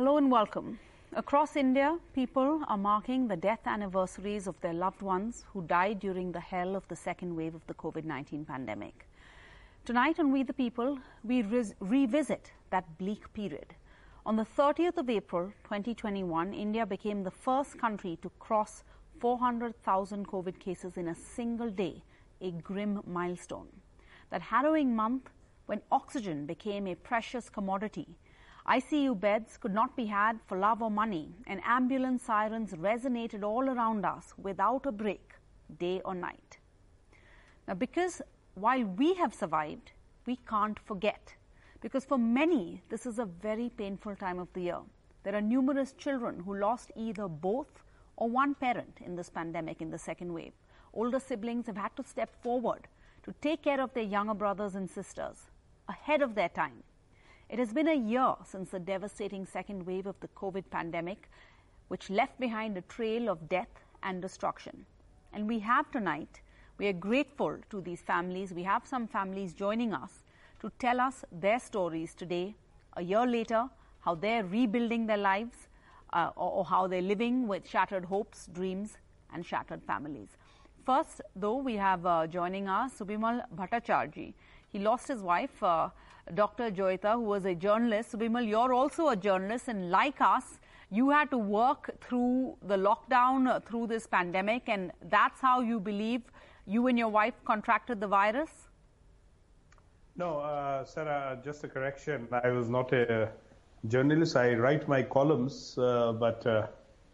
Hello and welcome. Across India, people are marking the death anniversaries of their loved ones who died during the hell of the second wave of the COVID 19 pandemic. Tonight on We the People, we revisit that bleak period. On the 30th of April 2021, India became the first country to cross 400,000 COVID cases in a single day, a grim milestone. That harrowing month when oxygen became a precious commodity. ICU beds could not be had for love or money, and ambulance sirens resonated all around us without a break, day or night. Now, because while we have survived, we can't forget. Because for many, this is a very painful time of the year. There are numerous children who lost either both or one parent in this pandemic in the second wave. Older siblings have had to step forward to take care of their younger brothers and sisters ahead of their time. It has been a year since the devastating second wave of the COVID pandemic, which left behind a trail of death and destruction. And we have tonight, we are grateful to these families. We have some families joining us to tell us their stories today, a year later, how they're rebuilding their lives uh, or, or how they're living with shattered hopes, dreams, and shattered families. First, though, we have uh, joining us Subimal Bhattacharjee. He lost his wife, uh, Dr. Joyeeta, who was a journalist. Subimal, you're also a journalist, and like us, you had to work through the lockdown, uh, through this pandemic, and that's how you believe you and your wife contracted the virus? No, uh, Sarah, just a correction. I was not a journalist. I write my columns, uh, but uh,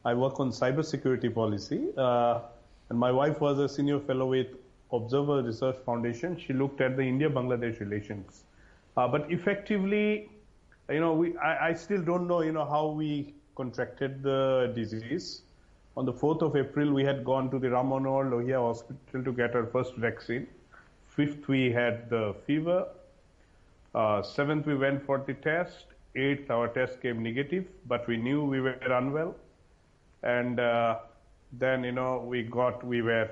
I work on cybersecurity policy. And my wife was a senior fellow with Observer Research Foundation. She looked at the India-Bangladesh relations. Uh, but effectively, you know, we, I, I, still don't know, you know, how we contracted the disease. On the 4th of April, we had gone to the Ram Manohar Lohia Hospital to get our first vaccine. 5th, we had the fever. Uh, 7th, we went for the test. 8th, our test came negative, but we knew we were unwell. And uh, then, you know, we got, we were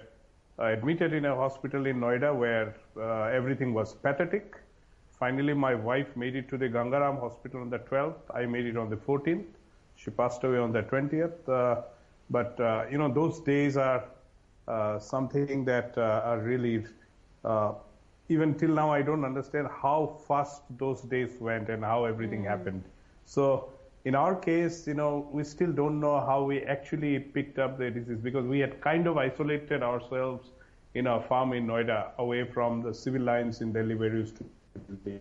uh, admitted in a hospital in Noida where uh, everything was pathetic. Finally, my wife made it to the Gangaram hospital on the 12th. I made it on the 14th. She passed away on the 20th. Uh, but, uh, you know, those days are uh, something that uh, are really, even till now, I don't understand how fast those days went and how everything mm. happened. So, in our case, you know, we still don't know how we actually picked up the disease because we had kind of isolated ourselves in our farm in Noida away from the civil lines in Delhi where we used to be.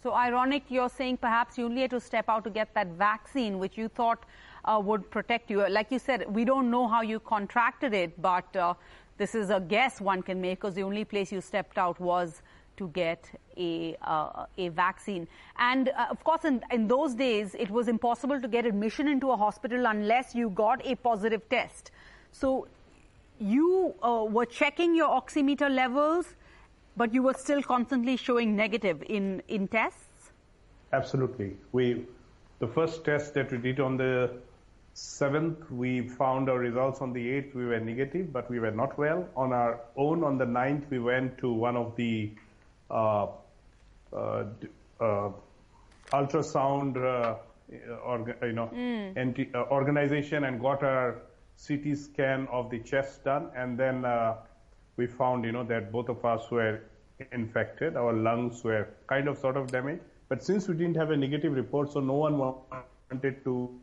So ironic, you're saying perhaps you only had to step out to get that vaccine, which you thought uh, would protect you. Like you said, we don't know how you contracted it, but uh, this is a guess one can make because the only place you stepped out was to get a, uh, a vaccine. And uh, of course, in, in those days, it was impossible to get admission into a hospital unless you got a positive test. So you uh, were checking your oximeter levels, but you were still constantly showing negative in, in tests? Absolutely. We, the first test that we did on the 7th, we found our results on the 8th, we were negative, but we were not well. On our own, on the 9th, we went to one of the ultrasound, orga, you know, mm. anti, organization and got our CT scan of the chest done, and then we found, you know, that both of us were infected. Our lungs were kind of sort of damaged. But since we didn't have a negative report, so no one wanted to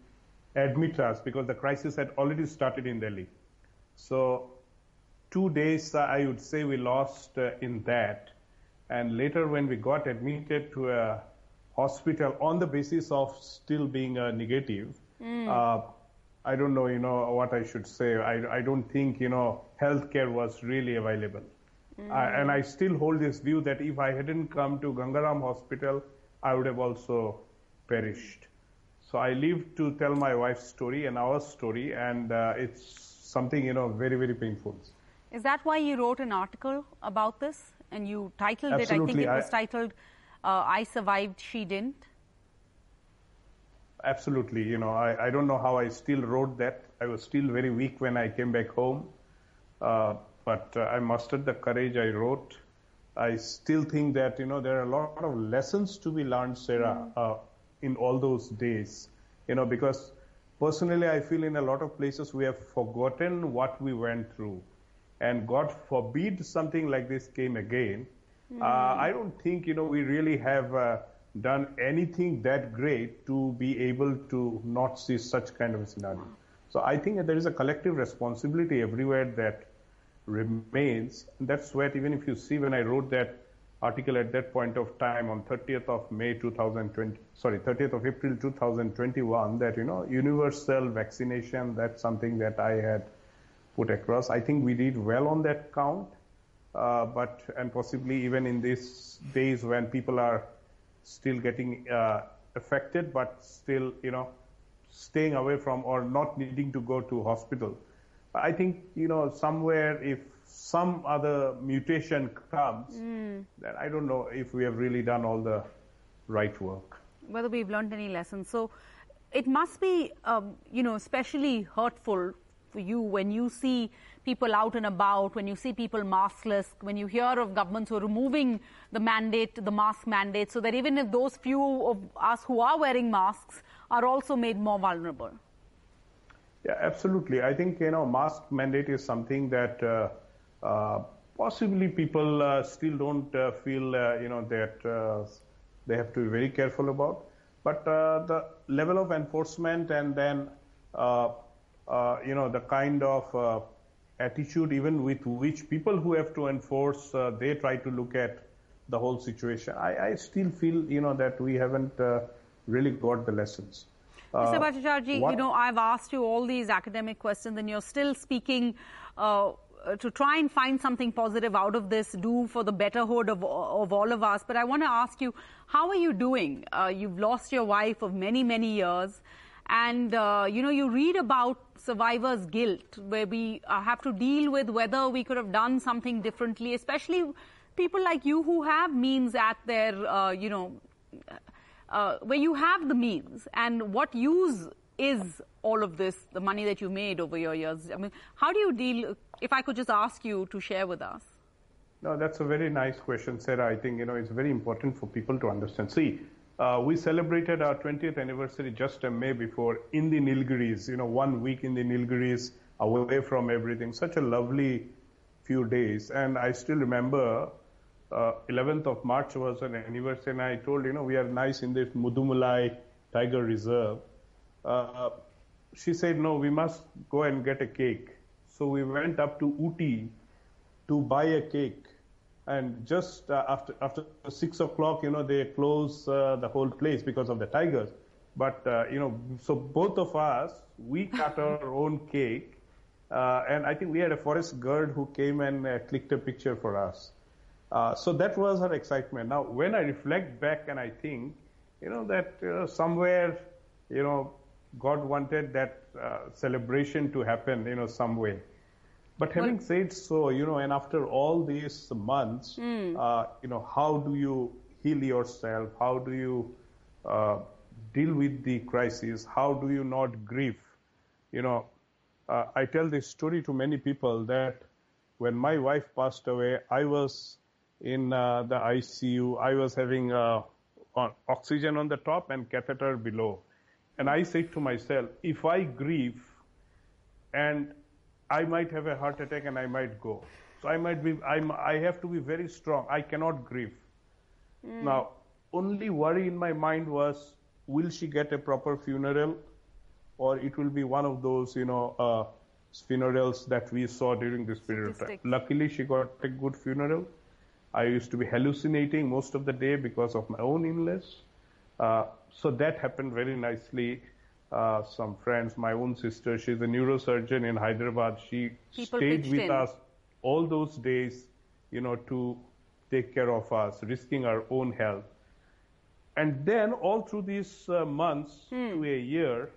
admit us because the crisis had already started in Delhi. So two days, uh, I would say, we lost uh, in that. And later, when we got admitted to a hospital on the basis of still being a negative, mm. uh, I don't know, you know, what I should say. I, I don't think, you know, healthcare was really available. Mm. and I still hold this view that if I hadn't come to Gangaram Hospital, I would have also perished. So I live to tell my wife's story and our story, and uh, it's something, you know, very, very painful. Is that why you wrote an article about this and you titled Absolutely. it? I think it was titled uh, I Survived, She Didn't. Absolutely. You know, I, I don't know how I still wrote that. I was still very weak when I came back home. Uh, but uh, I mustered the courage I wrote. I still think that, you know, there are a lot of lessons to be learned, Sarah, mm in all those days. You know, because personally, I feel in a lot of places we have forgotten what we went through. And God forbid something like this came again. Mm. Uh, I don't think, you know, we really have uh, done anything that great to be able to not see such kind of a scenario. So I think there is a collective responsibility everywhere that remains. And that's where even if you see when I wrote that article at that point of time on 30th of May 2020, sorry, 30th of April 2021, that, you know, universal vaccination, that's something that I had put across. I think we did well on that count. Uh, but, and possibly even in these days when people are still getting uh, affected, but still, you know, staying away from or not needing to go to hospital. I think, you know, somewhere if some other mutation comes, mm. then I don't know if we have really done all the right work. Whether we've learned any lessons. So it must be, um, you know, especially hurtful for you when you see people out and about, when you see people maskless, when you hear of governments who are removing the mandate, the mask mandate, so that even if those few of us who are wearing masks are also made more vulnerable? Yeah, absolutely. I think, you know, mask mandate is something that uh, uh, possibly people uh, still don't uh, feel, uh, you know, that uh, they have to be very careful about. But the level of enforcement and then, you know, the kind of attitude even with which people who have to enforce, they try to look at the whole situation. I, I still feel, you know, that we haven't really got the lessons. Mr. Uh, Bhattacharjee, you know, I've asked you all these academic questions and you're still speaking uh, to try and find something positive out of this, do for the betterhood of, of all of us. But I want to ask you, how are you doing? Uh, you've lost your wife of many, many years. And, uh, you know, you read about survivor's guilt, where we uh, have to deal with whether we could have done something differently, especially people like you who have means at their, uh, you know, uh, where you have the means and what use is all of this, the money that you made over your years? I mean, how do you deal, if I could just ask you to share with us? No, that's a very nice question, Sarah. I think, you know, it's very important for people to understand. See, uh, we celebrated our 20th anniversary just a May before in the Nilgiris, you know, one week in the Nilgiris, away from everything. Such a lovely few days. And I still remember uh, 11th of March was an anniversary, and I told, you know, we are nice in this Mudumalai Tiger Reserve. Uh, she said, no, we must go and get a cake. So we went up to Ooty to buy a cake. And just uh, after after six o'clock, you know, they close uh, the whole place because of the tigers. But uh, you know, so both of us, we cut our own cake, uh, and I think we had a forest guard who came and clicked a picture for us. Uh, so that was her excitement. Now, when I reflect back and I think, you know, that uh, somewhere, you know, God wanted that uh, celebration to happen, you know, some way. But having well, said so, you know, and after all these months, mm. you know, how do you heal yourself? How do you uh, deal with the crisis? How do you not grieve? You know, I tell this story to many people that when my wife passed away, I was in uh, the ICU. I was having uh, oxygen on the top and catheter below. And I said to myself, if I grieve and I might have a heart attack and I might go. So I might be, I'm, I have to be very strong. I cannot grieve. Mm. Now, only worry in my mind was, will she get a proper funeral? Or it will be one of those, you know, uh, funerals that we saw during this period of time. Luckily, she got a good funeral. I used to be hallucinating most of the day because of my own illness. Uh, so that happened very nicely. Uh, some friends, my own sister, she's a neurosurgeon in Hyderabad. She People stayed with in. us all those days, you know, to take care of us, risking our own health. And then all through these uh, months hmm. to a year,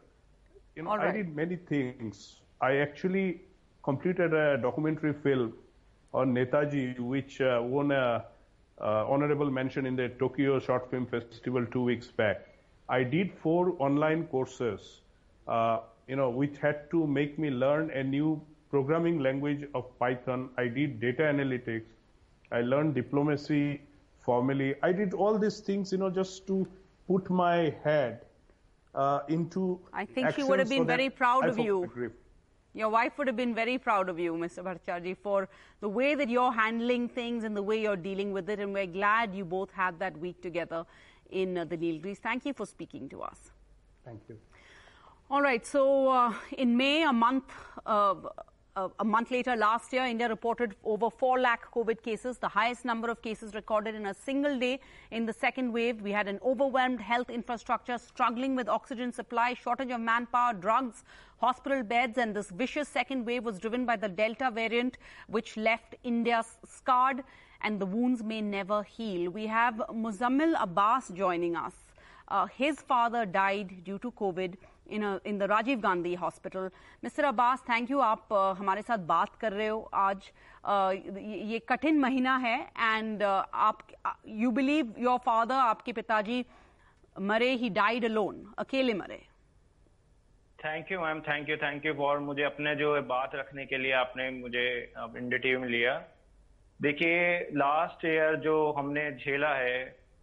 you know, right. I did many things. I actually completed a documentary film on Netaji, which uh, won a uh, honorable mention in the Tokyo Short Film Festival two weeks back. I did four online courses, uh, you know, which had to make me learn a new programming language of Python. I did data analytics. I learned diplomacy formally. I did all these things, you know, just to put my head uh, into. I think she would have been very proud I of you. Your wife would have been very proud of you, Mr. Bhattacharjee, for the way that you're handling things and the way you're dealing with it. And we're glad you both had that week together in uh, the Nilgiris. Thank you for speaking to us. Thank you. All right. So uh, in May, a month. A month later last year, India reported over 4 lakh COVID cases, the highest number of cases recorded in a single day in the second wave. We had an overwhelmed health infrastructure struggling with oxygen supply, shortage of manpower, drugs, hospital beds, and this vicious second wave was driven by the Delta variant, which left India scarred and the wounds may never heal. We have Muzammil Abbas joining us. Uh, his father died due to COVID a, in the Rajiv Gandhi Hospital. Mr. Abbas, thank you. आप uh, हमारे साथ बात कर रहे हो आज uh, ये कठिन महीना है एंड uh, आप यू बिलीव योर फादर आपके पिताजी मरे ही डाइड अलोन अकेले मरे thank you ma'am thank you thank you for मुझे अपने जो बात रखने के लिए आपने मुझे इंडिया टीवी में लिया देखिए लास्ट ईयर जो हमने झेला है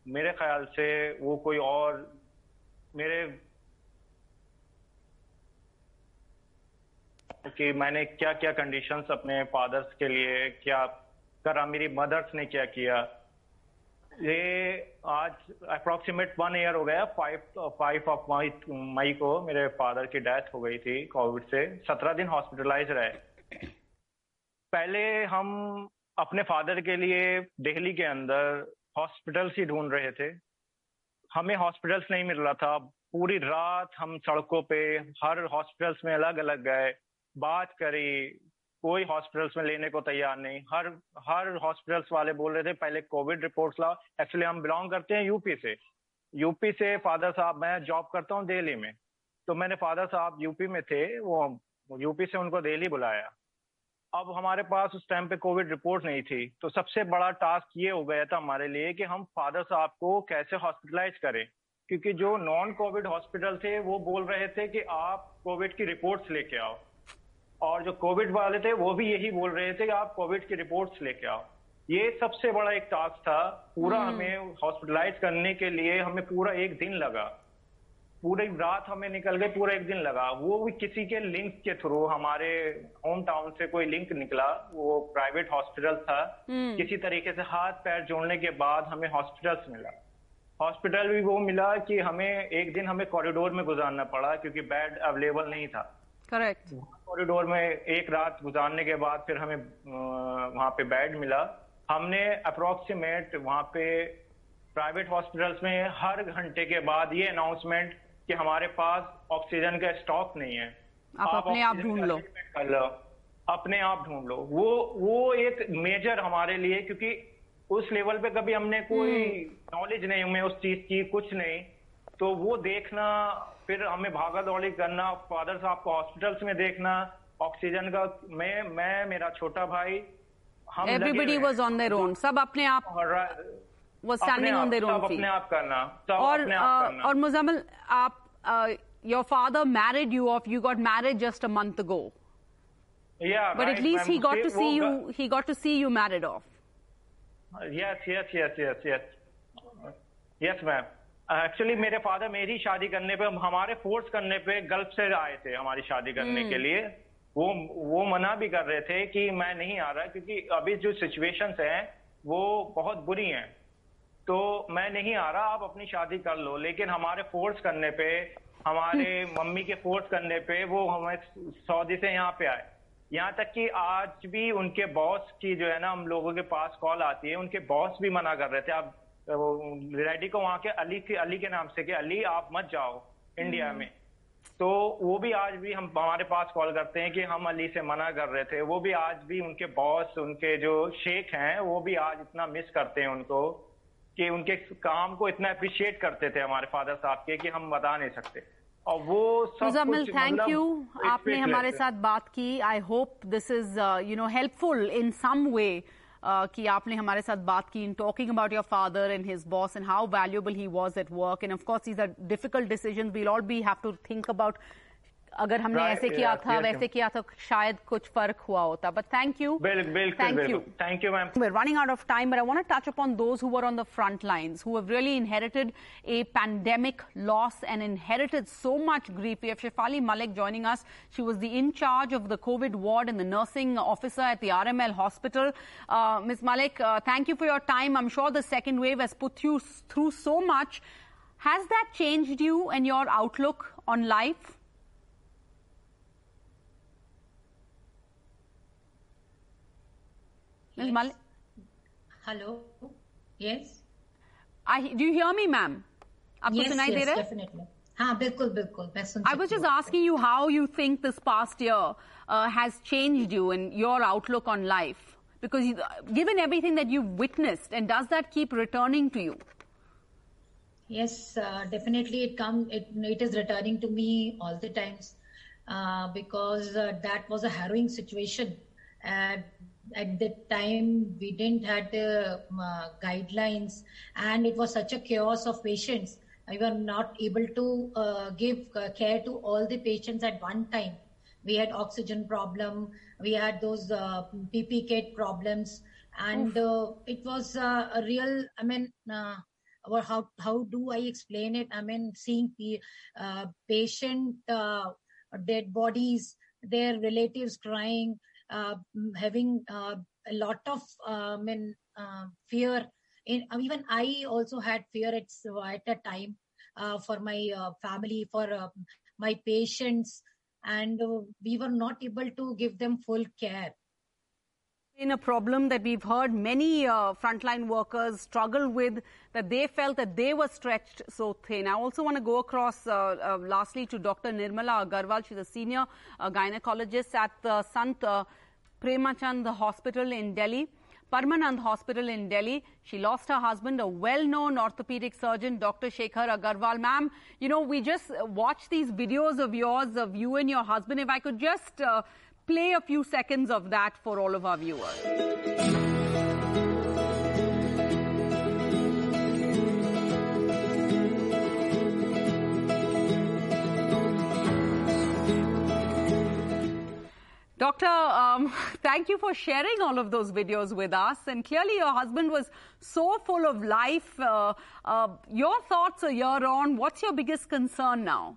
मेरे ख्याल से वो कोई और मेरे कि मैंने क्या क्या कंडीशंस अपने फादर्स के लिए, क्या करा, मेरी मदर्स ने क्या किया? ये आज अप्रोक्सीमेट वन ईयर हो गया five five of May May को मेरे फादर की डेथ हो गई थी कोविड से। सत्रह दिन हॉस्पिटलाइज रहे। पहले हम अपने फादर के लिए दिल्ली के अंदर हॉस्पिटल्स ही ढूंढ रहे थे। हमें हॉस्पिटल्स नहीं मिल रहा था। पूरी रात हम सड़कों पे, हर हॉस्पिटल्स में अलग अलग गए। बात करी, कोई हॉस्पिटल्स में लेने को तैयार नहीं। हर हर हॉस्पिटल्स वाले बोल रहे थे, पहले कोविड रिपोर्ट्स लाओ। एक्चुअली हम बिलोंग करते हैं यूपी से। यूपी से फादर साहब, मैं जॉब करता हूँ दिल्ली में। तो मैंने फादर साहब यूपी में थे, वो यूपी से उनको दिल्ली बुलाया। अब हमारे पास उस टाइम पे कोविड रिपोर्ट नहीं थी। तो सबसे बड़ा टास्क ये हो गया था हमारे लिए कि हम फादर साहब को कैसे हॉस्पिटलाइज करें। क्योंकि जो नॉन कोविड हॉस्पिटल थे, वो बोल रहे थे कि आप कोविड की रिपोर्ट्स लेके आओ। और जो कोविड वाले थे वो भी यही बोल रहे थे कि आप कोविड की रिपोर्ट्स लेके आओ। ये सबसे बड़ा एक टास्क था। पूरा हमें हॉस्पिटलाइज करने के लिए हमें पूरा एक दिन लगा। पूरी रात हमें निकल गए पूरा एक दिन लगा। वो भी किसी के लिंक के थ्रू हमारे होम टाउन से कोई लिंक निकला। वो प्राइवेट हॉस्पिटल था। किसी तरीके से हाथ पैर जोड़ने के बाद हमें हॉस्पिटल्स मिला। हॉस्पिटल भी वो मिला कि हमें एक दिन हमें कॉरिडोर में गुजारना पड़ा क्योंकि बेड अवेलेबल नहीं था। करेक्ट कॉरिडोर में एक रात गुजारने के बाद फिर हमें वहाँ पे बेड मिला। हमने अप्रोक्सीमेट वहाँ पे प्राइवेट हॉस्पिटल्स में हर घंटे के बाद ये अनाउंसमेंट कि हमारे पास ऑक्सीजन का स्टॉक नहीं है। आप अपने आप ढूंढ लो। कर लो। अपने आप ढूंढ लो। वो वो एक मेजर हमारे लिए क्योंकि उस लेवल पे कभी हमने कोई नॉलेज नहीं हमें उस चीज़ की कुछ नहीं। तो वो देखना फिर हमें भागा दौड़ी करना फादर साहब को हॉस्पिटल में देखना ऑक्सीजन का मैं मैं मेरा छोटा भाई हम everybody was on their own सब अपने आप वो स्टैंडिंग ऑन देयर ओन अपने आप करना और और मुजम्मल आप your father married you of you got married just a month go yeah but at least he got to see you he got to see you married of yes yes yes yes yes yes ma'am actually मेरे father मेरी शादी करने पे हमारे force करने पे gulf से आए थे हमारी शादी करने के लिए। वो वो मना भी कर रहे थे कि मैं नहीं आ रहा क्योंकि अभी जो सिचुएशंस हैं वो बहुत बुरी हैं। तो मैं नहीं आ रहा आप अपनी शादी कर लो। लेकिन हमारे फोर्स करने पे हमारे मम्मी के फोर्स करने पे वो हमें सऊदी से यहाँ पे आए। यहाँ तक कि आज भी उनके बॉस की जो है ना हम लोगों के पास कॉल आती है उनके बॉस भी मना कर रहे थे। आप रेडी को वहाँ के अली के अली के नाम से कि अली आप मत जाओ इंडिया में। तो वो भी आज भी हम हमारे पास कॉल करते हैं कि हम अली से मना कर रहे थे। वो भी आज भी उनके बॉस उनके जो शेख हैं वो भी आज इतना मिस करते हैं उनको कि उनके काम को इतना अप्रिशिएट करते थे हमारे फादर साहब के कि हम बता नहीं सकते। और वो सब थैंक मतलब यू आपने हमारे साथ बात की। I hope this is you know helpful in some way कि आपने हमारे साथ बात की in talking about your father and his boss and how valuable he was at work and of course these are difficult decisions we'll all be have to think about अगर हमने ऐसे किया था वैसे किया था शायद कुछ फर्क हुआ होता but thank you thank you thank you ma'am we're running out of time but i want to touch upon those who were on the front lines who have really inherited a pandemic loss and inherited so much grief we have shefali malik joining us she was the in charge of the covid ward and the nursing officer at the rml hospital uh, ms malik uh, thank you for your time i'm sure the second wave has put you through so much has that changed you and your outlook on life Yes. Malik? Hello. Yes. I, do you hear me, ma'am? आपको yes, सुनाई दे yes, रहा है? definitely. हाँ बिल्कुल बिल्कुल मैं सुन I was सकती just हूँ। asking you how you think this past year uh, has changed you and your outlook on life. Because you, given everything that you've witnessed, and does that keep returning to you? Yes, uh, definitely it come it, it is returning to me all the times uh, because uh, that was a harrowing situation. And at that time we didn't had the um, uh, guidelines and it was such a chaos of patients. We were not able to uh, give uh, care to all the patients at one time. We had oxygen problem. We had those uh, PP kit problems, and uh, it was uh, a real. I mean, uh, or how how do I explain it? I mean, seeing uh, patient uh, dead bodies, their relatives crying, uh, having uh, a lot of uh, I uh, fear. In, even I also had fear at at a time uh, for my uh, family, for uh, my patients, and uh, we were not able to give them full care. In a problem that we've heard many uh, frontline workers struggle with, that they felt that they were stretched so thin. I also want to go across, uh, uh, lastly, to Dr. Nirmala Agarwal. She's a senior uh, gynecologist at the Sant uh, Premachand Hospital in Delhi. Parmanand Hospital in Delhi. She lost her husband, a well-known orthopedic surgeon, Dr. Shekhar Agarwal. Ma'am, you know, we just watch these videos of yours, of you and your husband. If I could just uh, play a few seconds of that for all of our viewers. Doctor, um, thank you for sharing all of those videos with us. And clearly, your husband was so full of life. Uh, uh, your thoughts a year on, what's your biggest concern now?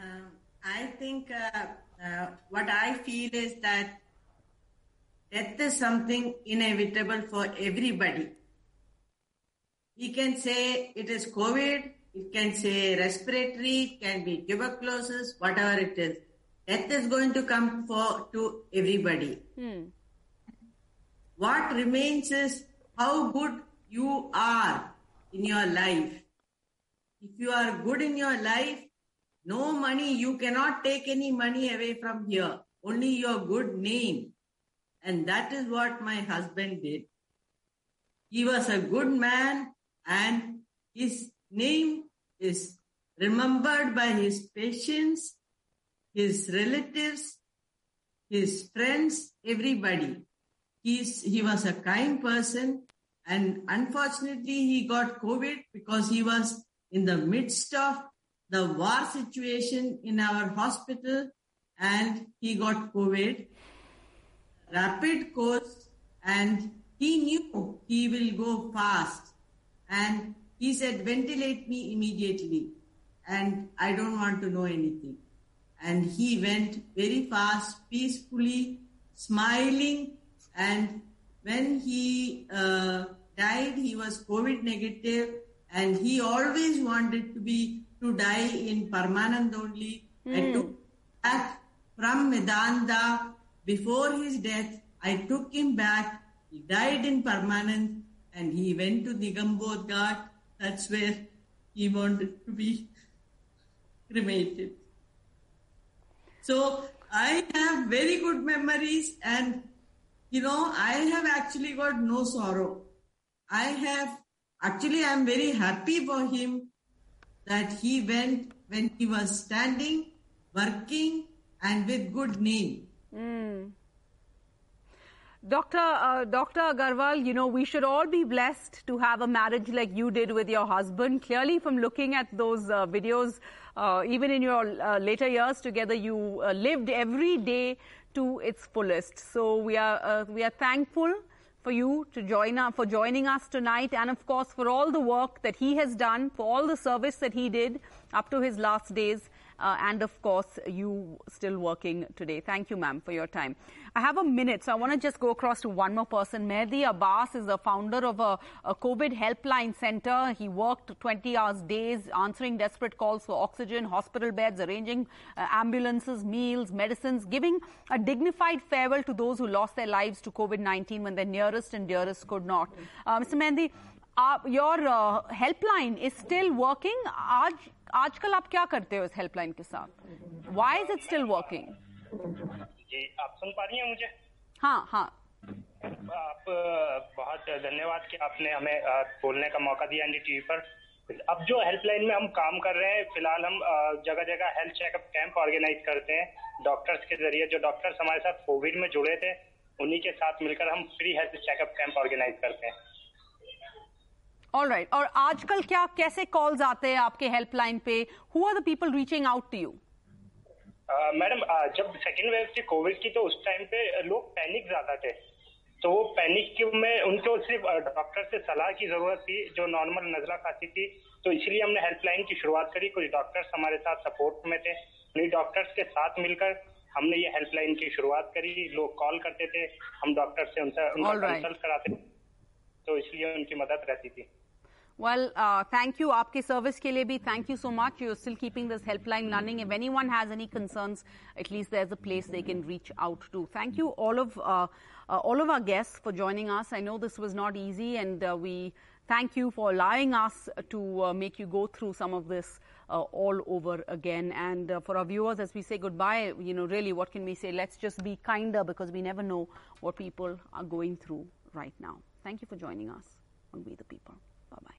Um, I think uh, uh, what I feel is that death is something inevitable for everybody. We can say it is COVID, it can say respiratory, it can be tuberculosis, whatever it is. Death is going to come for to everybody. Hmm. What remains is how good you are in your life. If you are good in your life, no money, you cannot take any money away from here. Only your good name. And that is what my husband did. He was a good man and his name is remembered by his patients, his relatives, his friends, everybody. He's, he was a kind person and unfortunately he got COVID because he was in the midst of the war situation in our hospital and he got COVID. Rapid course and he knew he will go fast and he said ventilate me immediately and I don't want to know anything. And he went very fast, peacefully, smiling and when he uh, died, he was COVID negative and he always wanted to be to die in Parmanand only. I took back from Medanta before his death. I took him back. He died in Parmanand and he went to Nigambodh Ghat. That's where he wanted to be cremated. So I have very good memories and you know, I have actually got no sorrow. I have actually, I'm very happy for him that he went when he was standing, working, and with good name. Dr. Uh, Dr. Agarwal, you know, we should all be blessed to have a marriage like you did with your husband. Clearly, from looking at those uh, videos, uh, even in your uh, later years together, you uh, lived every day to its fullest. So we are uh, we are thankful for you to join us, for joining us tonight, and of course for all the work that he has done, for all the service that he did up to his last days uh, and of course you still working today. Thank you, ma'am, for your time. I have a minute, so I want to just go across to one more person. Mehdi Abbas is the founder of a, a COVID helpline center. He worked 20 hours days answering desperate calls for oxygen, hospital beds, arranging uh, ambulances, meals, medicines, giving a dignified farewell to those who lost their lives to COVID-19 when their nearest and dearest could not. Uh, Mr. Mehdi, your helpline is still working. आज आजकल आप क्या करते हो इस helpline के साथ? Why is it still working जी आप सुन पा रही हैं मुझे? हाँ हाँ। आप बहुत धन्यवाद कि आपने हमें बोलने का मौका दिया टीवी पर। अब जो हेल्पलाइन में हम काम कर रहे हैं फ़िलहाल हम जगह जगह हेल्थ चेकअप कैंप ऑर्गेनाइज करते हैं। डॉक्टर्स के ज़रिए जो डॉक्टर्स हमारे साथ कोविड में जुड़े थे उन्हीं के साथ मिलकर हम free health checkup camp organise करते हैं। All right right. और आजकल क्या कैसे कॉल्स आते हैं आपके हेल्पलाइन पे? Who are the people reaching out to you madam जब सेकेंड वेव थी कोविड की तो उस टाइम पे लोग पैनिक ज़्यादा थे। तो वो पैनिक में उनको सिर्फ़ डॉक्टर से सलाह की ज़रूरत थी जो नॉर्मल नजला खांसी थी। तो इसलिए हमने हेल्पलाइन की शुरुआत करी। कुछ डॉक्टर्स हमारे साथ सपोर्ट में थे। उन्हीं डॉक्टर्स के साथ मिलकर हमने ये हेल्पलाइन की शुरुआत करी। लोग कॉल करते थे। हम डॉक्टर से उनसे उनका कंसल्ट कराते तो इसलिए उनकी मदद रहती थी। Well, uh, thank you, Aapke service ke liye bhi. Thank you so much. You're still keeping this helpline running. If anyone has any concerns, at least there's a place they can reach out to. Thank you, all of uh, uh, all of our guests for joining us. I know this was not easy, and uh, we thank you for allowing us to uh, make you go through some of this uh, all over again. And for our viewers, as we say goodbye, you know, really, what can we say? Let's just be kinder because we never know what people are going through right now. Thank you for joining us on We the People. Bye bye.